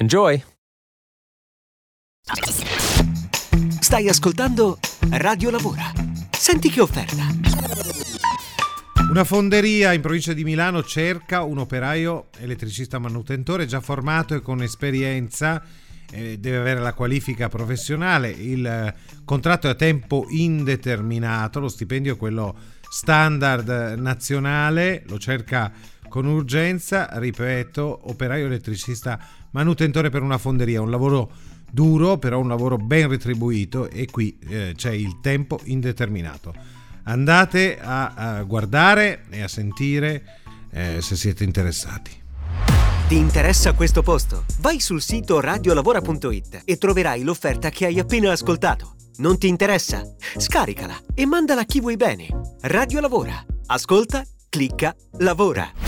Enjoy! Stai ascoltando Radio Lavora. Senti che offerta. Una fonderia in provincia di Milano cerca un operaio elettricista manutentore già formato e con esperienza eh, deve avere la qualifica professionale, il eh, contratto è a tempo indeterminato, lo stipendio è quello standard nazionale, lo cerca con urgenza, ripeto, operaio elettricista manutentore per una fonderia, un lavoro duro, però un lavoro ben retribuito e qui eh, c'è il tempo indeterminato. Andate a, a guardare e a sentire eh, se siete interessati. Ti interessa questo posto? Vai sul sito radiolavora.it e troverai l'offerta che hai appena ascoltato. Non ti interessa? Scaricala e mandala a chi vuoi bene. Radio Lavora. Ascolta, clicca, lavora.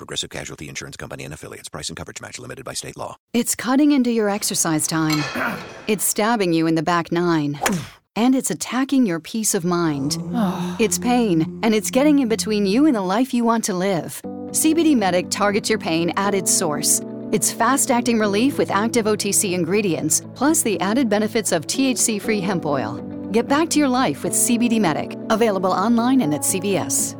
Progressive Casualty Insurance Company and affiliates. Price and coverage match limited by state law. It's cutting into your exercise time. It's stabbing you in the back nine. And it's attacking your peace of mind. It's pain, and it's getting in between you and the life you want to live. CBD Medic targets your pain at its source. It's fast acting relief with active OTC ingredients, plus the added benefits of THC free hemp oil. Get back to your life with CBD Medic, available online and at CVS.